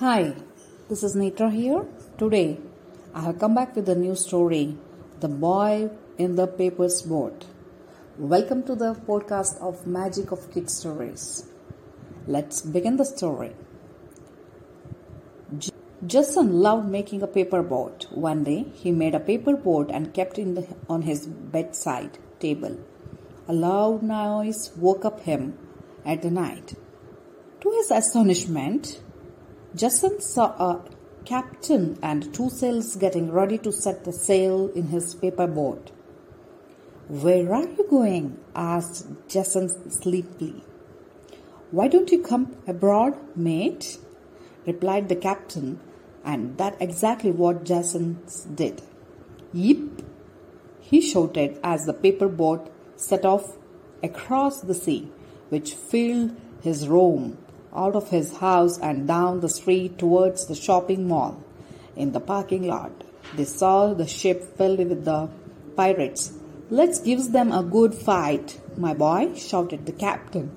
Hi, this is Netra here. Today, I have come back with a new story The Boy in the Paper's Boat. Welcome to the podcast of Magic of Kids Stories. Let's begin the story. J- Jason loved making a paper boat. One day, he made a paper boat and kept it on his bedside table. A loud noise woke up him at the night. To his astonishment, Jason saw a captain and two sails getting ready to set the sail in his paper boat. Where are you going? asked Jason sleepily. Why don't you come abroad, mate? replied the captain, and that exactly what Jason did. Yip! he shouted as the paper boat set off across the sea, which filled his room out of his house and down the street towards the shopping mall. In the parking lot, they saw the ship filled with the pirates. Let's give them a good fight, my boy, shouted the captain.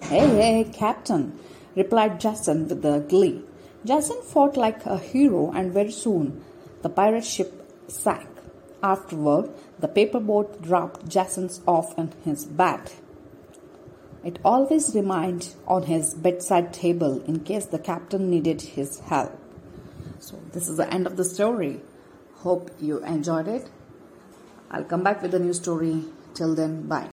Hey, hey, captain, replied Jason with glee. Jason fought like a hero, and very soon the pirate ship sank. Afterward, the paper boat dropped Jason off in his bed. It always remained on his bedside table in case the captain needed his help. So, this is the end of the story. Hope you enjoyed it. I'll come back with a new story. Till then, bye.